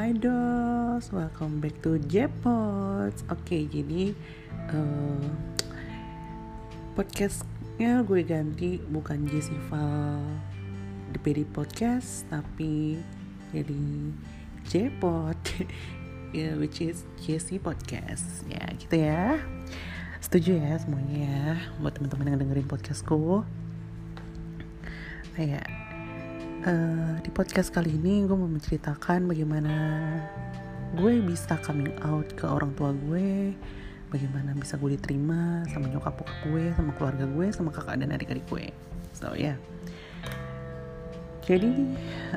Hai dos, welcome back to Jepods. Oke, jadi uh, podcastnya gue ganti bukan Jessival PD Podcast, tapi jadi Jepod, yeah, which is Jessie Podcast. Ya, gitu ya. Setuju ya semuanya ya, buat teman-teman yang dengerin podcastku. Kayak uh, di podcast kali ini gue mau menceritakan bagaimana gue bisa coming out ke orang tua gue bagaimana bisa gue diterima sama nyokap bokap gue sama keluarga gue sama kakak dan adik-adik gue so ya yeah. jadi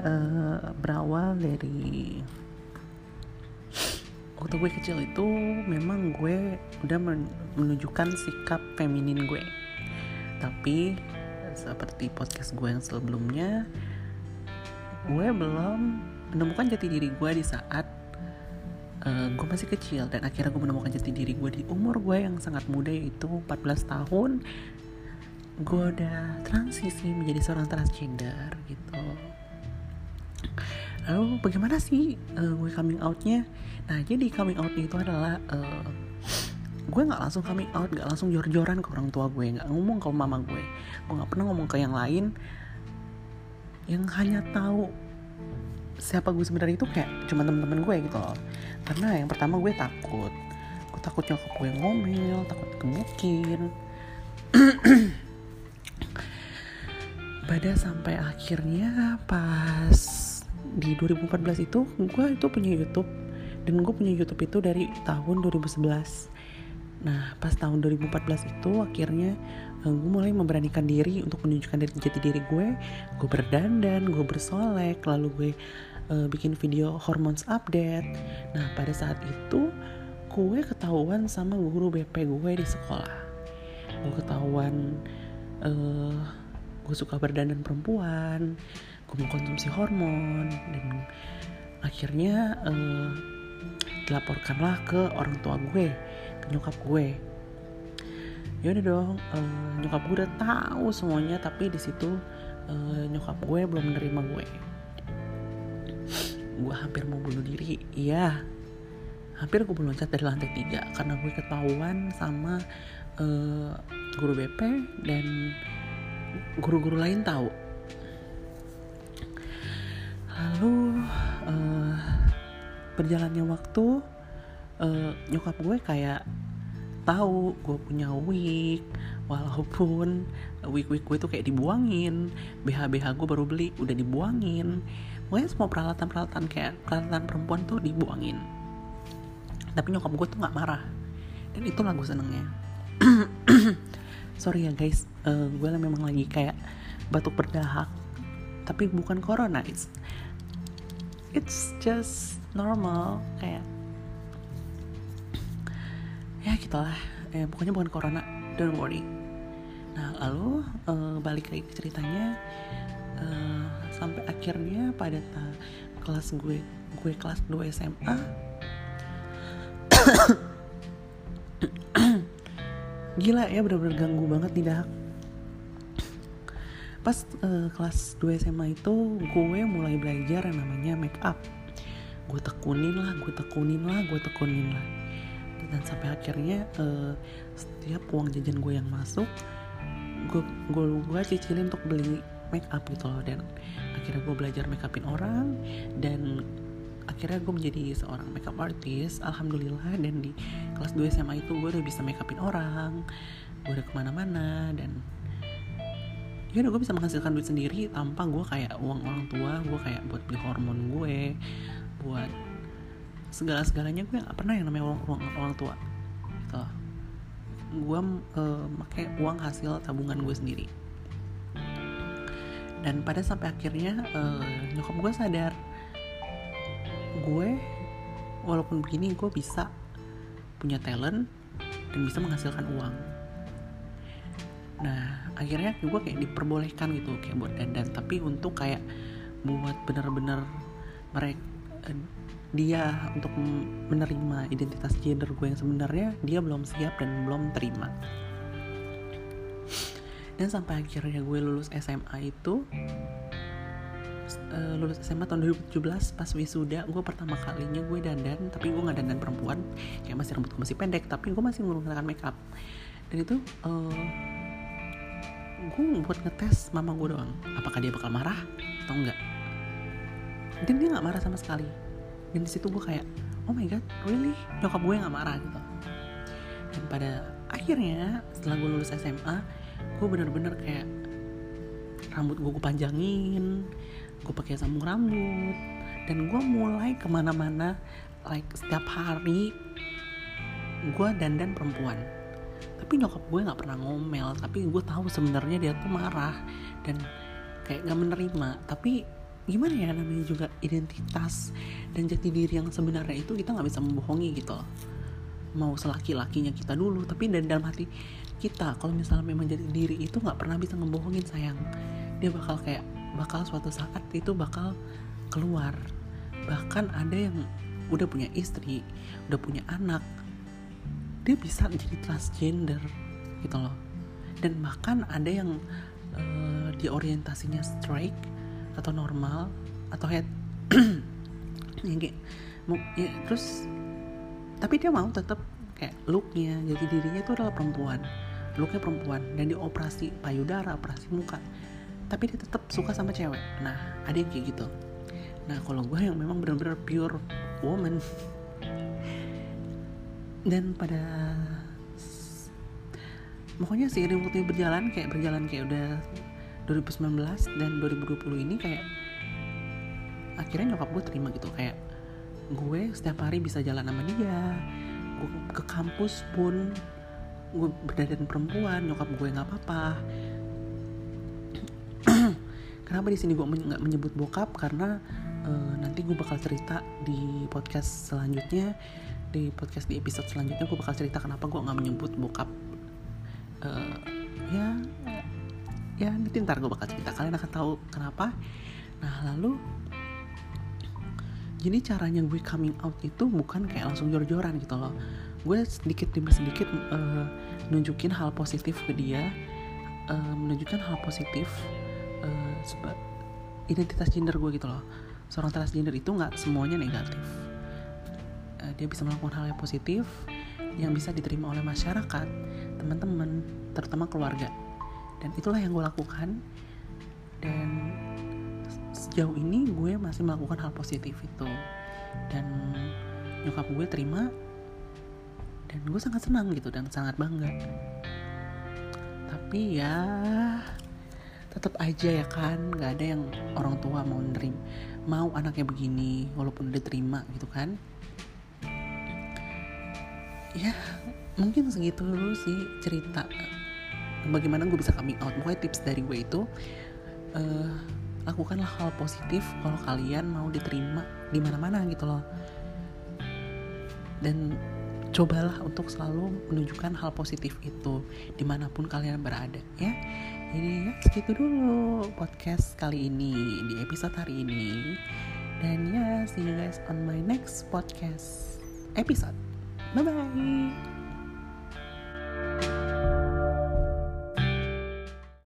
uh, berawal dari waktu gue kecil itu memang gue udah menunjukkan sikap feminin gue tapi seperti podcast gue yang sebelumnya gue belum menemukan jati diri gue di saat uh, gue masih kecil. Dan akhirnya gue menemukan jati diri gue di umur gue yang sangat muda yaitu 14 tahun. Gue udah transisi menjadi seorang transgender gitu. Lalu bagaimana sih uh, gue coming outnya? Nah jadi coming outnya itu adalah uh, gue nggak langsung coming out nggak langsung jor-joran ke orang tua gue nggak ngomong ke mama gue. Gue nggak pernah ngomong ke yang lain yang hanya tahu siapa gue sebenarnya itu kayak cuma temen-temen gue gitu loh. Karena yang pertama gue takut. Gue takut nyokap gue ngomel takut kebukin pada sampai akhirnya pas di 2014 itu gue itu punya YouTube. Dan gue punya YouTube itu dari tahun 2011 Nah, pas tahun 2014 itu akhirnya uh, gue mulai memberanikan diri untuk menunjukkan jati diri gue. Gue berdandan, gue bersolek, lalu gue uh, bikin video hormones update. Nah, pada saat itu gue ketahuan sama guru BP gue di sekolah. Gue ketahuan uh, gue suka berdandan perempuan, gue mengkonsumsi hormon dan akhirnya uh, dilaporkanlah ke orang tua gue ke nyokap gue. Ya udah dong uh, nyokap gue udah tahu semuanya tapi di situ uh, nyokap gue belum menerima gue. Gue hampir mau bunuh diri iya. Hampir gue loncat dari lantai tiga karena gue ketahuan sama uh, guru BP dan guru-guru lain tahu. Lalu uh, berjalannya waktu uh, nyokap gue kayak tahu gue punya wig walaupun wig wig gue tuh kayak dibuangin BH BH gue baru beli udah dibuangin. Pokoknya semua peralatan peralatan kayak peralatan perempuan tuh dibuangin. Tapi nyokap gue tuh nggak marah. Dan itu lagu senengnya. Sorry ya guys. Uh, gue memang lagi kayak batuk berdahak. Tapi bukan corona it's it's just normal kayak ya gitulah eh, pokoknya bukan corona don't worry. Nah lalu uh, balik lagi ke ceritanya uh, sampai akhirnya pada ta- kelas gue gue kelas 2 SMA gila ya bener-bener ganggu banget tidak pas uh, kelas 2 SMA itu gue mulai belajar yang namanya make up. Gue tekunin lah gue tekunin lah gue tekunin lah. Dan sampai akhirnya uh, setiap uang jajan gue yang masuk gue gue gue cicilin untuk beli make up gitu loh. Dan akhirnya gue belajar make upin orang dan akhirnya gue menjadi seorang makeup artist alhamdulillah. Dan di kelas 2 SMA itu gue udah bisa make upin orang gue udah ke mana-mana dan ya udah gue bisa menghasilkan duit sendiri tanpa gue kayak uang orang tua gue kayak buat beli hormon gue buat segala segalanya gue gak pernah yang namanya uang uang orang tua gitu. Gue uh, pakai uang hasil tabungan gue sendiri. Dan pada sampai akhirnya uh, nyokap gue sadar gue walaupun begini gue bisa punya talent dan bisa menghasilkan uang nah akhirnya gue kayak diperbolehkan gitu kayak buat dandan. Tapi untuk kayak buat bener-bener mereka dia untuk menerima identitas gender gue yang sebenarnya dia belum siap dan belum terima. Dan sampai akhirnya gue lulus SMA itu uh, lulus SMA tahun 2017 pas wisuda gue pertama kalinya gue dandan tapi gue nggak dandan perempuan. Kayak masih rambut gue masih pendek tapi gue masih menggunakan makeup. Dan itu uh, gue buat ngetes mama gue doang. Apakah dia bakal marah atau enggak dan dia nggak marah sama sekali. Dan di situ gue kayak oh my god really? Nyokap gue nggak marah gitu. Dan pada akhirnya setelah gue lulus SMA gue bener-bener kayak rambut gue gue panjangin gue pakai sambung rambut dan gue mulai ke mana-mana like setiap hari gue dandan perempuan tapi nyokap gue nggak pernah ngomel tapi gue tahu sebenarnya dia tuh marah dan kayak gak menerima. Tapi gimana ya namanya juga identitas dan jati diri yang sebenarnya itu kita nggak bisa membohongi gitu. Loh mau selaki-lakinya kita dulu tapi dan dalam hati kita kalau misalnya memang jati diri itu nggak pernah bisa ngebohongin sayang. Dia bakal kayak bakal suatu saat itu bakal keluar. Bahkan ada yang udah punya istri udah punya anak dia bisa jadi transgender gitu loh. Dan bahkan ada yang uh, dia orientasinya straight atau normal atau head. Ya, kayak, ya, terus tapi dia mau tetap kayak looknya jadi dirinya itu adalah perempuan. Looknya perempuan dan dioperasi payudara operasi muka. Tapi dia tetap suka sama cewek. Nah ada yang kayak gitu. Nah kalau gue yang memang benar-benar pure woman dan pada pokoknya seiring waktu berjalan kayak berjalan kayak udah 2019 dan 2020 ini kayak akhirnya nyokap gue terima gitu. Kayak gue setiap hari bisa jalan sama dia. Gue ke kampus pun gue berdandan perempuan nyokap gue nggak apa-apa. Kenapa di sini gue nggak menyebut bokap? Karena uh, nanti gue bakal cerita di podcast selanjutnya di podcast di episode selanjutnya gue bakal cerita kenapa gue nggak menyebut bokap uh, ya ya nanti ntar gue bakal cerita. Kalian akan tahu kenapa. Nah lalu jadi caranya gue coming out itu bukan kayak langsung jor-joran gitu loh. Gue sedikit demi sedikit uh, nunjukin hal positif ke dia uh, menunjukkan hal positif uh, identitas gender gue gitu loh. Seorang transgender itu nggak semuanya negatif dia bisa melakukan hal yang positif yang bisa diterima oleh masyarakat teman-teman terutama keluarga. Dan itulah yang gue lakukan. Dan sejauh ini gue masih melakukan hal positif itu. Dan nyokap gue terima dan gue sangat senang gitu dan sangat bangga. Tapi ya tetap aja ya kan nggak ada yang orang tua mau nerima mau anaknya begini walaupun udah terima gitu kan ya mungkin segitu dulu sih cerita bagaimana gue bisa coming out. Pokoknya tips dari gue itu uh, lakukanlah hal positif kalau kalian mau diterima di mana-mana gitu loh. Dan cobalah untuk selalu menunjukkan hal positif itu di mana pun kalian berada ya. Jadi ya segitu dulu podcast kali ini di episode hari ini. Dan ya see you guys on my next podcast episode bye bye